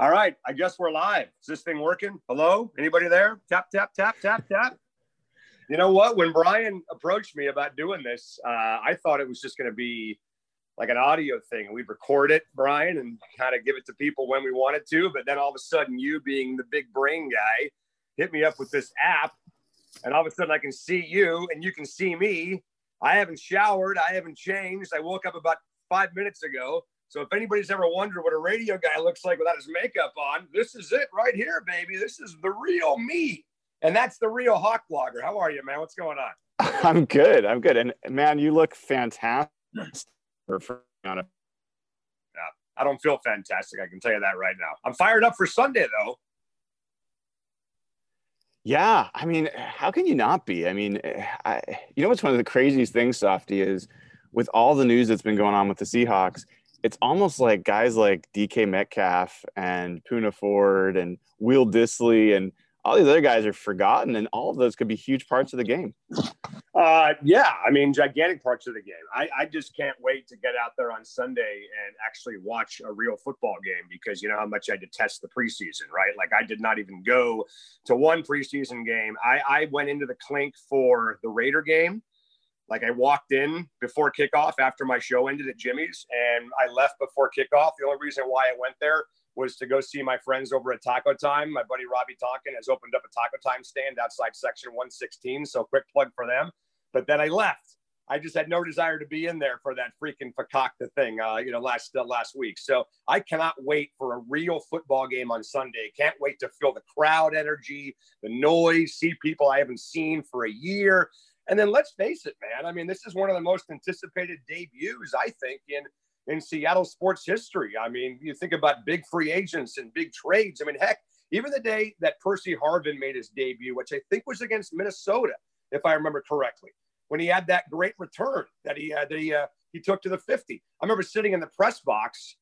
All right, I guess we're live. Is this thing working? Hello? Anybody there? Tap, tap, tap, tap, tap. You know what? When Brian approached me about doing this, uh, I thought it was just going to be like an audio thing we'd record it, Brian, and kind of give it to people when we wanted to. But then all of a sudden, you being the big brain guy, hit me up with this app. And all of a sudden, I can see you and you can see me. I haven't showered. I haven't changed. I woke up about five minutes ago. So if anybody's ever wondered what a radio guy looks like without his makeup on, this is it right here, baby. This is the real me. And that's the real hawk blogger. How are you, man? What's going on? I'm good. I'm good. And man, you look fantastic for on it. Yeah, I don't feel fantastic. I can tell you that right now. I'm fired up for Sunday though. Yeah, I mean, how can you not be? I mean, I, you know what's one of the craziest things, Softy, is with all the news that's been going on with the Seahawks, it's almost like guys like DK Metcalf and Poona Ford and Will Dissly and all these other guys are forgotten, and all of those could be huge parts of the game. Uh, yeah, I mean, gigantic parts of the game. I, I just can't wait to get out there on Sunday and actually watch a real football game because you know how much I detest the preseason, right? Like, I did not even go to one preseason game. I, I went into the clink for the Raider game like I walked in before kickoff after my show ended at Jimmy's and I left before kickoff. The only reason why I went there was to go see my friends over at Taco Time. My buddy Robbie Tonkin has opened up a Taco Time stand outside section 116. So quick plug for them. But then I left. I just had no desire to be in there for that freaking fakakta thing, uh, you know, last uh, last week. So I cannot wait for a real football game on Sunday. Can't wait to feel the crowd energy, the noise, see people I haven't seen for a year. And then let's face it, man. I mean, this is one of the most anticipated debuts, I think, in in Seattle sports history. I mean, you think about big free agents and big trades. I mean, heck, even the day that Percy Harvin made his debut, which I think was against Minnesota, if I remember correctly, when he had that great return that he uh, that he uh, he took to the 50. I remember sitting in the press box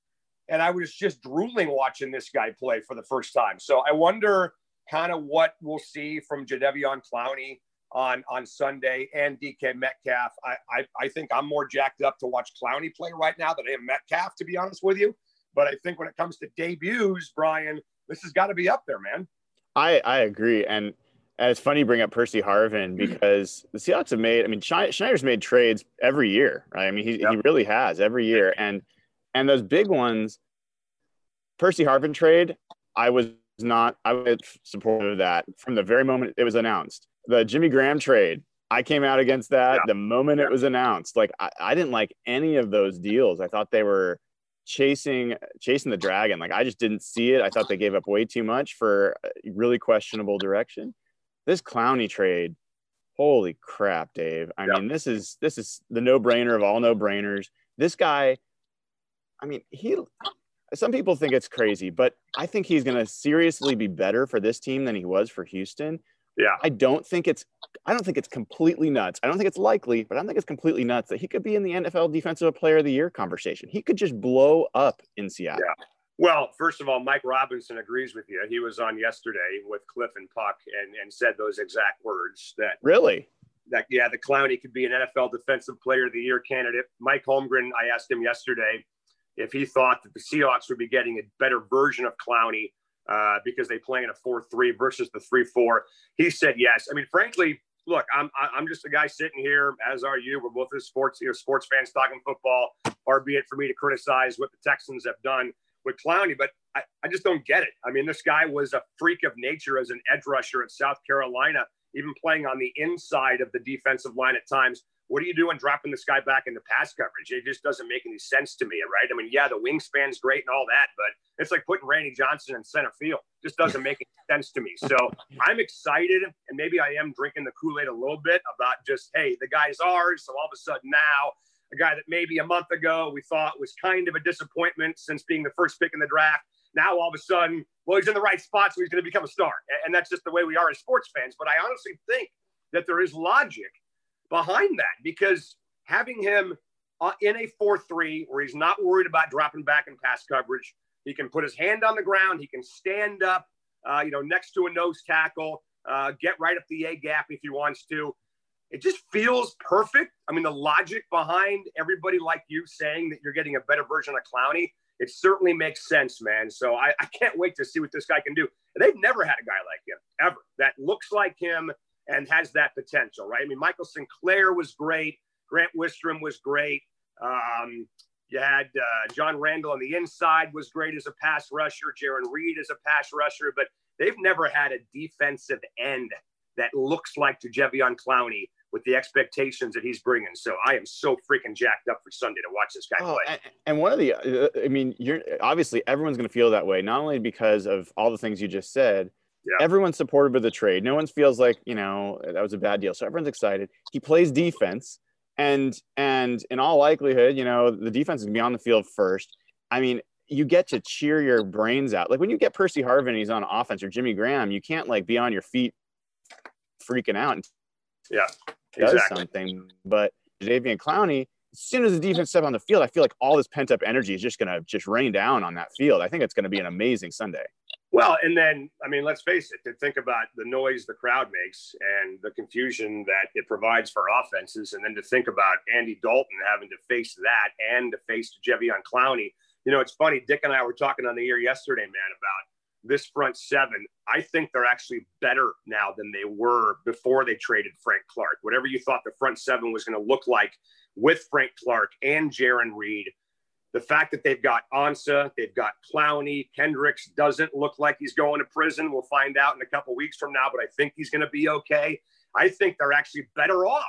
and I was just drooling watching this guy play for the first time. So I wonder kind of what we'll see from Jadeveon Clowney on on Sunday and DK Metcalf. I, I, I think I'm more jacked up to watch Clowney play right now than I am Metcalf, to be honest with you. But I think when it comes to debuts, Brian, this has got to be up there, man. I I agree, and. And it's funny you bring up Percy Harvin mm-hmm. because the Seahawks have made. I mean, Schneider's made trades every year, right? I mean, he, yep. he really has every year, and and those big ones. Percy Harvin trade, I was not. I was supportive of that from the very moment it was announced the Jimmy Graham trade. I came out against that yeah. the moment yeah. it was announced. Like I, I didn't like any of those deals. I thought they were chasing chasing the dragon. Like I just didn't see it. I thought they gave up way too much for really questionable direction. This Clowney trade, holy crap, Dave. I yeah. mean, this is this is the no-brainer of all no-brainers. This guy, I mean, he some people think it's crazy, but I think he's going to seriously be better for this team than he was for Houston yeah. I don't think it's I don't think it's completely nuts. I don't think it's likely, but I don't think it's completely nuts that he could be in the NFL Defensive Player of the Year conversation. He could just blow up in Seattle. Yeah. Well, first of all, Mike Robinson agrees with you. He was on yesterday with Cliff and Puck and, and said those exact words that really that yeah, the Clowney could be an NFL Defensive Player of the Year candidate. Mike Holmgren, I asked him yesterday if he thought that the Seahawks would be getting a better version of Clowney uh, because they play in a 4-3 versus the 3-4. He said yes. I mean, frankly, look, I'm I'm just a guy sitting here, as are you. We're both sports, you know, sports fans talking football. Far be it for me to criticize what the Texans have done with Clowney, but I, I just don't get it. I mean, this guy was a freak of nature as an edge rusher at South Carolina, even playing on the inside of the defensive line at times. What are you doing dropping this guy back into pass coverage? It just doesn't make any sense to me, right? I mean, yeah, the wingspan's great and all that, but it's like putting Randy Johnson in center field. Just doesn't make any sense to me. So I'm excited, and maybe I am drinking the Kool Aid a little bit about just, hey, the guy's ours. So all of a sudden now, a guy that maybe a month ago we thought was kind of a disappointment since being the first pick in the draft. Now all of a sudden, well, he's in the right spot, so he's going to become a star. And that's just the way we are as sports fans. But I honestly think that there is logic behind that because having him uh, in a 4 3 where he's not worried about dropping back in pass coverage, he can put his hand on the ground, he can stand up, uh, you know, next to a nose tackle, uh, get right up the A gap if he wants to. It just feels perfect. I mean, the logic behind everybody like you saying that you're getting a better version of Clowney it certainly makes sense, man. So I, I can't wait to see what this guy can do. And they've never had a guy like him ever that looks like him and has that potential, right? I mean, Michael Sinclair was great. Grant Wistrom was great. Um, you had uh, John Randle on the inside was great as a pass rusher. Jarran Reed as a pass rusher, but they've never had a defensive end that looks like Jadeveon Clowney with the expectations that he's bringing. So I am so freaking jacked up for Sunday to watch this guy oh, play. And one of the, uh, I mean, you're obviously everyone's going to feel that way, not only because of all the things you just said. Yeah. Everyone's supportive of the trade. No one feels like you know that was a bad deal. So everyone's excited. He plays defense and and in all likelihood, you know, the defense is gonna be on the field first. I mean, you get to cheer your brains out. Like when you get Percy Harvin, he's on offense, or Jimmy Graham, you can't like be on your feet freaking out. Yeah, does exactly. something. But Jadeveon Clowney, as soon as the defense step on the field, I feel like all this pent up energy is just gonna just rain down on that field. I think it's gonna be an amazing Sunday. Well, and then, I mean, let's face it, to think about the noise the crowd makes and the confusion that it provides for offenses, and then to think about Andy Dalton having to face that and to face Jadeveon Clowney. You know, it's funny, Dick and I were talking on the air yesterday, man, about this front seven. I think they're actually better now than they were before they traded Frank Clark. Whatever you thought the front seven was going to look like with Frank Clark and Jarran Reed the fact that they've got Ansah, they've got Clowney, Kendricks doesn't look like he's going to prison. We'll find out in a couple weeks from now, but I think he's going to be okay. I think they're actually better off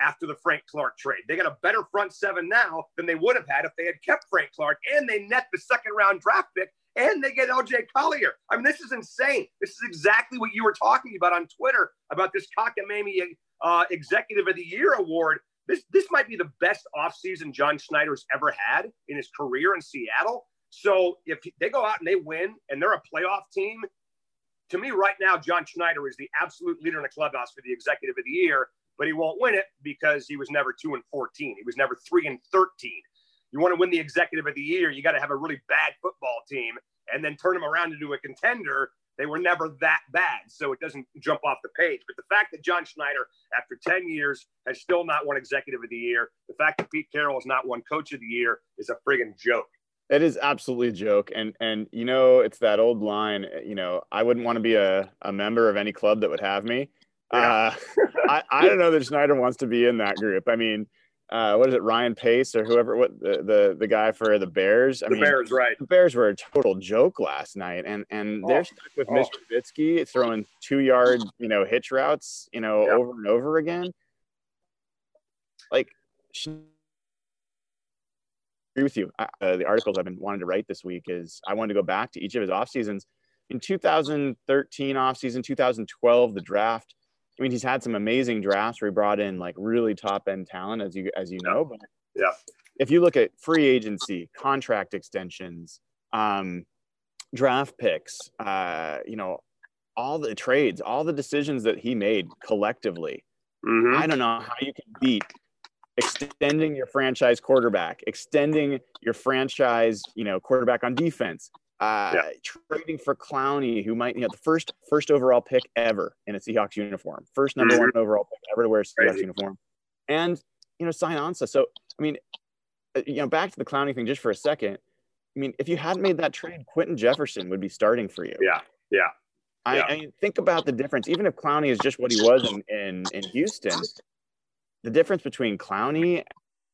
after the Frank Clark trade. They got a better front seven now than they would have had if they had kept Frank Clark and they net the second round draft pick and they get LJ Collier. I mean, this is insane. This is exactly what you were talking about on Twitter about this cockamamie uh, Executive of the Year award this this might be the best offseason John Schneider's ever had in his career in Seattle. So if they go out and they win and they're a playoff team, to me right now, John Schneider is the absolute leader in the clubhouse for the executive of the year, but he won't win it because he was never two and 14. He was never three and 13. You want to win the executive of the year, you got to have a really bad football team and then turn them around into a contender they were never that bad, so it doesn't jump off the page. But the fact that John Schneider, after 10 years, has still not won Executive of the Year, the fact that Pete Carroll has not won Coach of the Year is a friggin' joke. It is absolutely a joke. And and you know, it's that old line, you know, I wouldn't want to be a, a member of any club that would have me. Yeah. Uh, I, I don't know that Schneider wants to be in that group. I mean, uh, what is it, Ryan Pace or whoever, what the, the, the guy for the Bears? I the mean, Bears, right? The Bears were a total joke last night, and and oh, they're stuck with oh. Mitch Trubisky throwing two yard, you know, hitch routes, you know, over and over again. Like, agree with you. Uh, the articles I've been wanting to write this week is I wanted to go back to each of his off seasons. In 2013 off season, 2012, the draft I mean, he's had some amazing drafts where he brought in like really top end talent, as you as you know. But yeah, if you look at free agency, contract extensions, um, draft picks, uh, you know, all the trades, all the decisions that he made collectively, mm-hmm. I don't know how you can beat extending your franchise quarterback, extending your franchise, you know, quarterback on defense, uh, yeah. trading for Clowney, who might, you know, the first first overall pick ever in a Seahawks uniform, first number mm-hmm. one overall pick ever to wear a Seahawks Crazy. uniform, and you know, sign Ansah. So, I mean, uh, you know, back to the Clowney thing just for a second. I mean, if you hadn't made that trade, Quinton Jefferson would be starting for you. Yeah, yeah. I, I mean, think about the difference. Even if Clowney is just what he was in in, in Houston, the difference between Clowney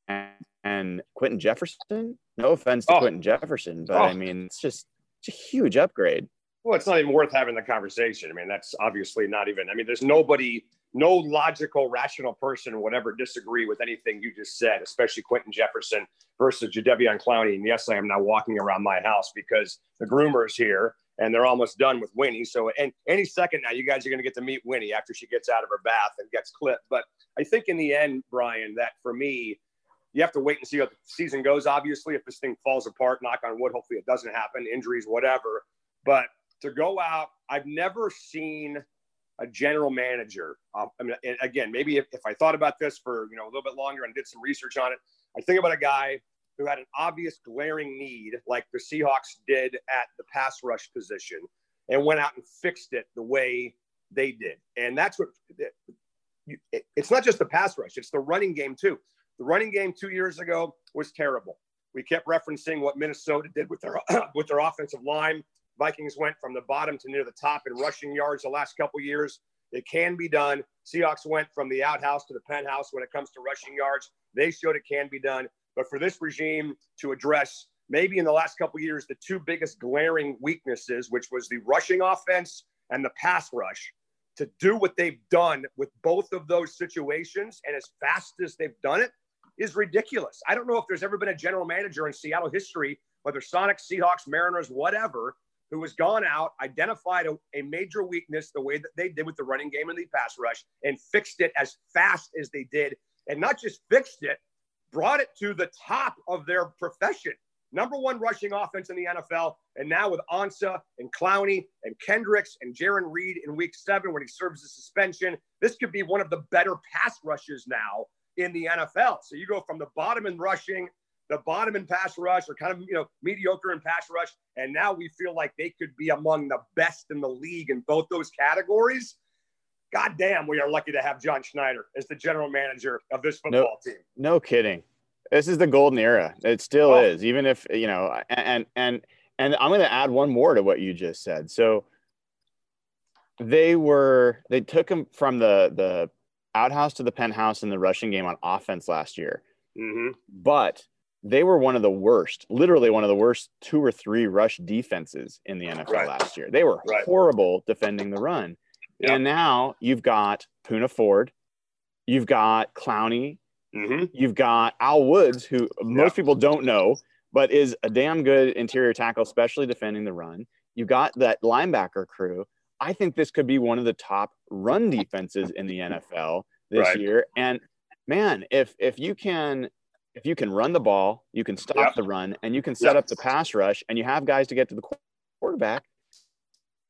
and, and Quinton Jefferson. No offense to oh. Quinton Jefferson, but oh. I mean, it's just it's a huge upgrade. Well, it's not even worth having the conversation. I mean, that's obviously not even. I mean, there's nobody, no logical, rational person would ever disagree with anything you just said, especially Quinton Jefferson versus Jadeveon Clowney. And yes, I am now walking around my house because the groomer's here and they're almost done with Winnie. So, and any second now, you guys are going to get to meet Winnie after she gets out of her bath and gets clipped. But I think in the end, Brian, that for me, you have to wait and see how the season goes. Obviously, if this thing falls apart, knock on wood, hopefully it doesn't happen, injuries, whatever. But to go out, I've never seen a general manager. Uh, I mean, again, maybe if, if I thought about this for you know a little bit longer and did some research on it, I think about a guy who had an obvious glaring need, like the Seahawks did at the pass rush position, and went out and fixed it the way they did. And that's what it's not just the pass rush; it's the running game too. The running game two years ago was terrible. We kept referencing what Minnesota did with their with their offensive line. Vikings went from the bottom to near the top in rushing yards the last couple years. It can be done. Seahawks went from the outhouse to the penthouse when it comes to rushing yards. They showed it can be done. But for this regime to address maybe in the last couple years the two biggest glaring weaknesses, which was the rushing offense and the pass rush, to do what they've done with both of those situations and as fast as they've done it is ridiculous. I don't know if there's ever been a general manager in Seattle history, whether Sonics, Seahawks, Mariners, whatever, who has gone out, identified a, a, major weakness the way that they did with the running game and the pass rush, and fixed it as fast as they did. And not just fixed it, brought it to the top of their profession. Number one rushing offense in the NFL. And now with Ansah and Clowney and Kendricks and Jarran Reed in week seven when he serves a suspension, this could be one of the better pass rushes now in the NFL. So you go from the bottom in rushing, the bottom in pass rush, or kind of you know mediocre in pass rush, and now we feel like they could be among the best in the league in both those categories. God damn, we are lucky to have John Schneider as the general manager of this football no, team. No kidding. This is the golden era. It still oh. is, even if you know. And and and I'm going to add one more to what you just said. So they were they took him from the the outhouse to the penthouse in the rushing game on offense last year. Mm-hmm. But they were one of the worst, literally one of the worst two or three rush defenses in the NFL right. last year. They were right. horrible defending the run. Yep. And now you've got Poona Ford, you've got Clowney, mm-hmm. you've got Al Woods, who most yep. people don't know, but is a damn good interior tackle, especially defending the run. You've got that linebacker crew. I think this could be one of the top run defenses in the NFL this right. year. And man, if if you can if you can run the ball, you can stop yep. the run, and you can set yep. up the pass rush, and you have guys to get to the quarterback.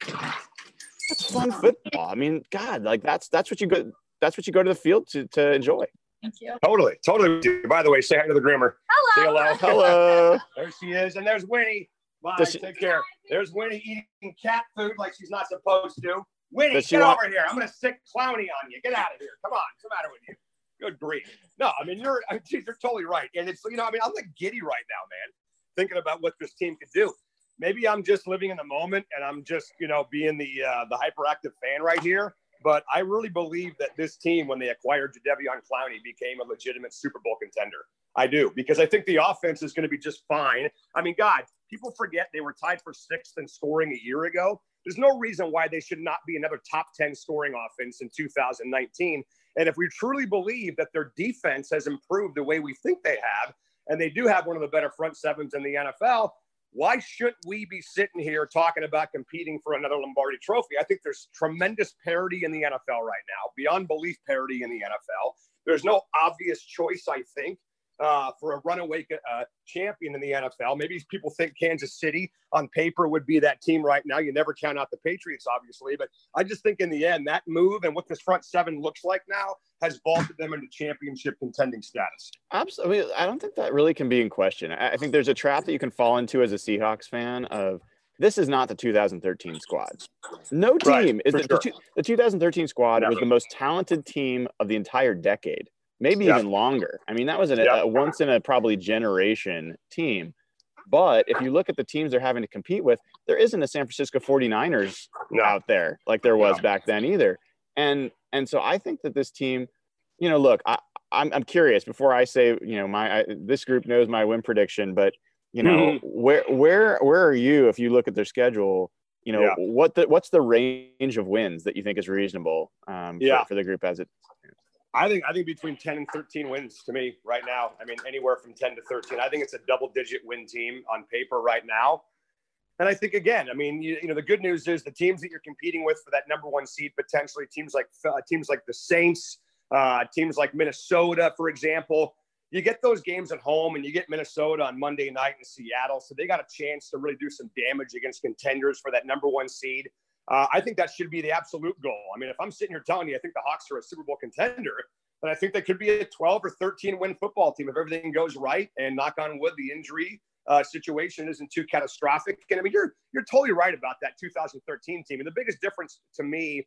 That's fun football. I mean, God, like that's that's what you go that's what you go to the field to to enjoy. Thank you. Totally, totally. By the way, say hi to the Grimmer. Hello. Say hello. Hello. there she is, and there's Winnie. Bye. She, Take care. There's Winnie eating cat food like she's not supposed to. Winnie, get want, over here. I'm gonna stick Clowney on you. Get out of here. Come on. What's the matter with you? Good grief. No, I mean you're I mean, you're totally right. And it's you know, I mean, I'm like giddy right now, man, thinking about what this team could do. Maybe I'm just living in the moment and I'm just, you know, being the uh, the hyperactive fan right here. But I really believe that this team, when they acquired Jadeveon Clowney, became a legitimate Super Bowl contender. I do because I think the offense is going to be just fine. I mean, God, people forget they were tied for sixth in scoring a year ago. There's no reason why they should not be another top 10 scoring offense in 2019. And if we truly believe that their defense has improved the way we think they have, and they do have one of the better front sevens in the NFL, why shouldn't we be sitting here talking about competing for another Lombardi trophy? I think there's tremendous parity in the NFL right now, beyond belief parity in the NFL. There's no obvious choice, I think, uh, for a runaway uh, champion in the NFL. Maybe people think Kansas City on paper would be that team right now. You never count out the Patriots, obviously, but I just think in the end, that move and what this front seven looks like now has vaulted them into championship contending status. Absolutely. I don't think that really can be in question. I think there's a trap that you can fall into as a Seahawks fan of this is not the 2013 squad. No team right, is the, sure. the, the, 2013 squad Never. was the most talented team of the entire decade maybe yep. even longer. I mean, that was a, yep. a once in a probably generation team. But if you look at the teams they're having to compete with, there isn't a San Francisco 49ers no. out there like there was no. back then either. And and so I think that this team, you know, look, I, I'm I'm curious before I say, you know, my I, this group knows my win prediction, but you know, mm-hmm. where where where are you if you look at their schedule? You know, yeah. what the what's the range of wins that you think is reasonable um, yeah. for, for the group as it I think I think between 10 and 13 wins to me right now. I mean, anywhere from 10 to 13. I think it's a double digit win team on paper right now. And I think again, I mean, you, you, know, the good news is the teams that you're competing with for that number one seed, potentially teams like uh, teams like the Saints, uh, teams like Minnesota, for example. You get those games at home, and you get Minnesota on Monday night in Seattle, so they got a chance to really do some damage against contenders for that number one seed. Uh, I think that should be the absolute goal. I mean, if I'm sitting here telling you I think the Hawks are a Super Bowl contender, then I think they could be a 12 or 13 win football team if everything goes right. And knock on wood, the injury uh, situation isn't too catastrophic. And I mean, you're you're totally right about that 2013 team. And the biggest difference to me,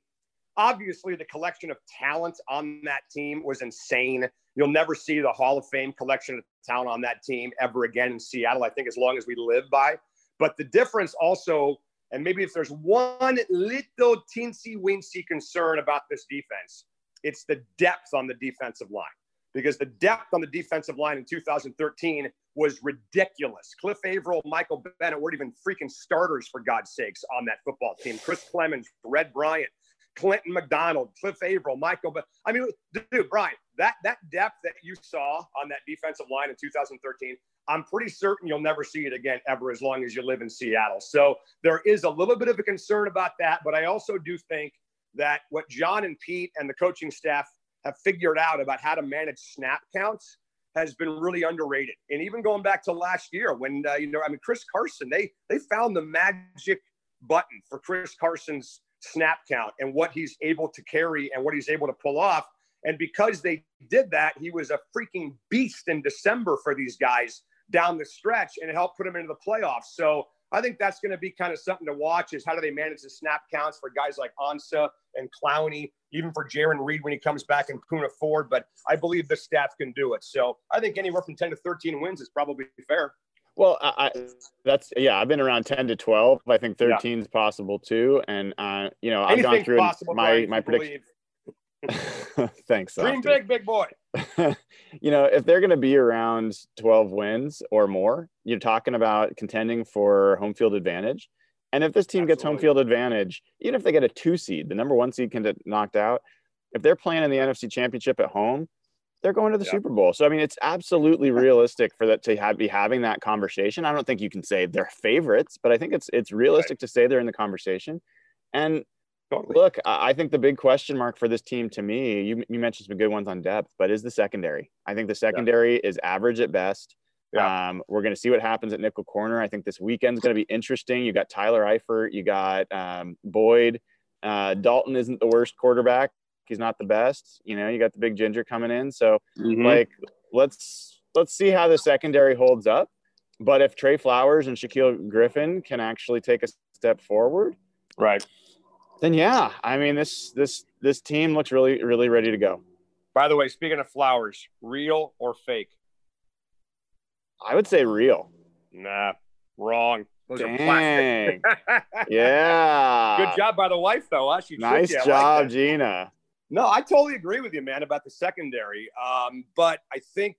obviously, the collection of talent on that team was insane. You'll never see the Hall of Fame collection of talent on that team ever again in Seattle, I think, as long as we live by. But the difference also, and maybe if there's one little teensy weensy concern about this defense, it's the depth on the defensive line. Because the depth on the defensive line in 2013 was ridiculous. Cliff Avril, Michael Bennett weren't even freaking starters, for God's sakes, on that football team. Chris Clemons, Red Bryant, Clinton McDonald, Cliff Avril, Michael. But I mean, dude, Brian, that that depth that you saw on that defensive line in 2013, I'm pretty certain you'll never see it again ever as long as you live in Seattle. So there is a little bit of a concern about that, but I also do think that what John and Pete and the coaching staff have figured out about how to manage snap counts has been really underrated. And even going back to last year, when uh, you know, I mean, Chris Carson, they they found the magic button for Chris Carson's snap count and what he's able to carry and what he's able to pull off. And because they did that, he was a freaking beast in December for these guys down the stretch and it helped put them into the playoffs. So I think that's going to be kind of something to watch is how do they manage the snap counts for guys like Ansah and Clowney, even for Jarran Reed when he comes back and Poona Ford. But I believe the staff can do it. So I think anywhere from 10 to 13 wins is probably fair. Well, I, that's yeah. I've been around ten to twelve. I think thirteen is yeah. possible too. And uh, you know, I've gone through possible, my Brian, my prediction. Thanks. Dream big, big boy. you know, if they're going to be around 12 wins or more, you're talking about contending for home field advantage. And if this team Absolutely. gets home field advantage, even if they get a two seed, the number one seed can get knocked out. If they're playing in the NFC Championship at home, they're going to the Super Bowl. So I mean, it's absolutely realistic for that to have, be having that conversation. I don't think you can say they're favorites, but I think it's it's realistic right. to say they're in the conversation. And totally. look, I think the big question mark for this team to me, you you mentioned some good ones on depth, but is the secondary. I think the secondary yeah. is average at best. Yeah. Um, we're going to see what happens at nickel corner. I think this weekend's going to be interesting. You got Tyler Eifert, you got um, Boyd. Uh, Dalton isn't the worst quarterback he's not the best. You know, you got the big ginger coming in. So mm-hmm. like let's let's see how the secondary holds up. But if Tre Flowers and Shaquill Griffin can actually take a step forward, right, then yeah, I mean this this this team looks really really ready to go. By the way, speaking of Flowers, real or fake? I would say real. Nah, wrong. Those Dang. yeah. Good job by the wife, though. Huh? She nice job, like Gina. No, I totally agree with you, man, about the secondary. Um, but I think,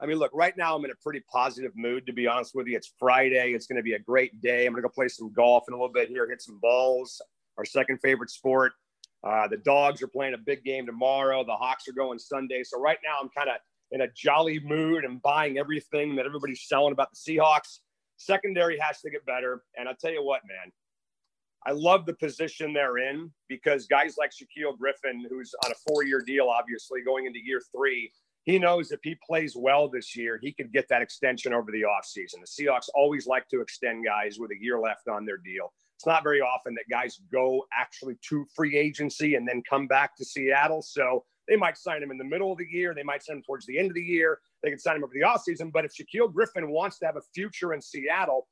I mean, look, right now I'm in a pretty positive mood, to be honest with you. It's Friday. It's going to be a great day. I'm going to go play some golf in a little bit here, hit some balls, our second favorite sport. Uh, the dogs are playing a big game tomorrow. The Hawks are going Sunday. So right now I'm kind of in a jolly mood and buying everything that everybody's selling about the Seahawks. Secondary has to get better. And I'll tell you what, man, I love the position they're in because guys like Shaquill Griffin, who's on a four year deal, obviously going into year three, he knows if he plays well this year, he could get that extension over the offseason. The Seahawks always like to extend guys with a year left on their deal. It's not very often that guys go actually to free agency and then come back to Seattle. So they might sign him in the middle of the year. They might sign him towards the end of the year. They could sign him over the offseason. But if Shaquill Griffin wants to have a future in Seattle,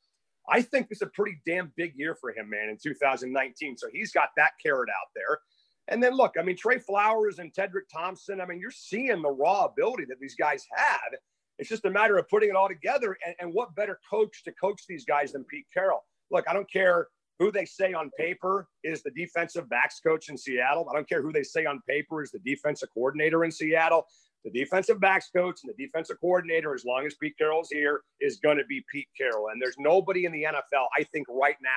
I think it's a pretty damn big year for him, man, in 2019. So he's got that carrot out there. And then look, I mean, Tre Flowers and Tedric Thompson, I mean, you're seeing the raw ability that these guys had. It's just a matter of putting it all together. And, and what better coach to coach these guys than Pete Carroll? Look, I don't care who they say on paper is the defensive backs coach in Seattle. I don't care who they say on paper is the defensive coordinator in Seattle the defensive backs coach and the defensive coordinator, as long as Pete Carroll's here, is going to be Pete Carroll. And there's nobody in the NFL, I think, right now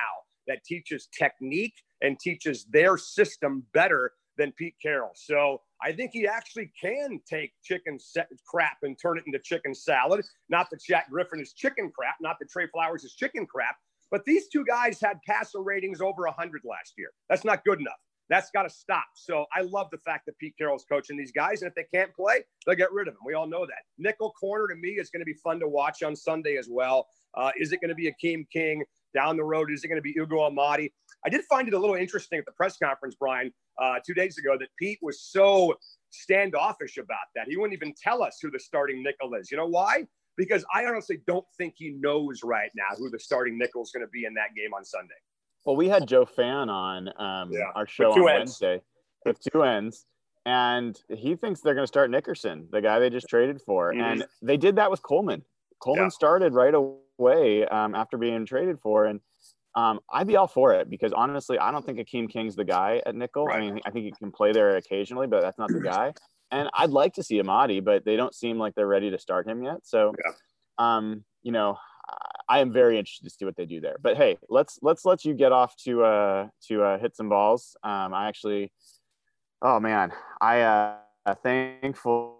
that teaches technique and teaches their system better than Pete Carroll. So I think he actually can take chicken crap and turn it into chicken salad. Not that Shaq Griffin is chicken crap, not that Tre Flowers is chicken crap, but these two guys had passer ratings over 100 last year. That's not good enough. That's got to stop. So I love the fact that Pete Carroll's coaching these guys. And if they can't play, they'll get rid of them. We all know that. Nickel corner to me is going to be fun to watch on Sunday as well. Uh, is it going to be Akeem King down the road? Is it going to be Ugo Amadi? I did find it a little interesting at the press conference, Brian, uh, two days ago, that Pete was so standoffish about that. He wouldn't even tell us who the starting nickel is. You know why? Because I honestly don't think he knows right now who the starting nickel is going to be in that game on Sunday. Well, we had Joe Fan on um, yeah. our show on ends. Wednesday with two ends, and he thinks they're going to start Nickerson, the guy they just traded for, mm-hmm. and they did that with Coleman. Coleman yeah. started right away um, after being traded for, and um, I'd be all for it because honestly, I don't think Akeem King's the guy at nickel. Right. I mean, I think he can play there occasionally, but that's not the guy. And I'd like to see Amadi, but they don't seem like they're ready to start him yet. So, yeah. um, you know, I am very interested to see what they do there. But hey, let's let's let you get off to uh to uh, hit some balls. Um, I actually, oh man, I uh thankfully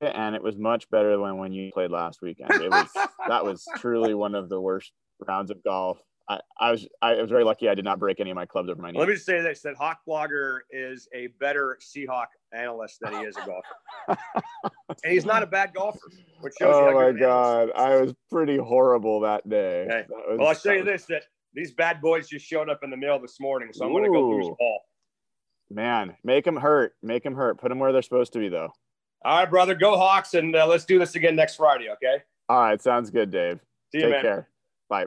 and it was much better than when you played last weekend. It was that was truly one of the worst rounds of golf. I, I was I was very lucky I did not break any of my clubs over my knee. Let me just say this: that Hawk Blogger is a better Seahawk analyst than he is a golfer, and he's not a bad golfer. Which shows oh my god, I was pretty horrible that day. Okay. That was, well, I'll show you this: that these bad boys just showed up in the mail this morning, so I'm going to go through some ball. Man, make them hurt. Make them hurt. Put them where they're supposed to be, though. All right, brother. Go Hawks, and uh, let's do this again next Friday. Okay. All right. Sounds good, Dave. See you, Take man. care. Bye.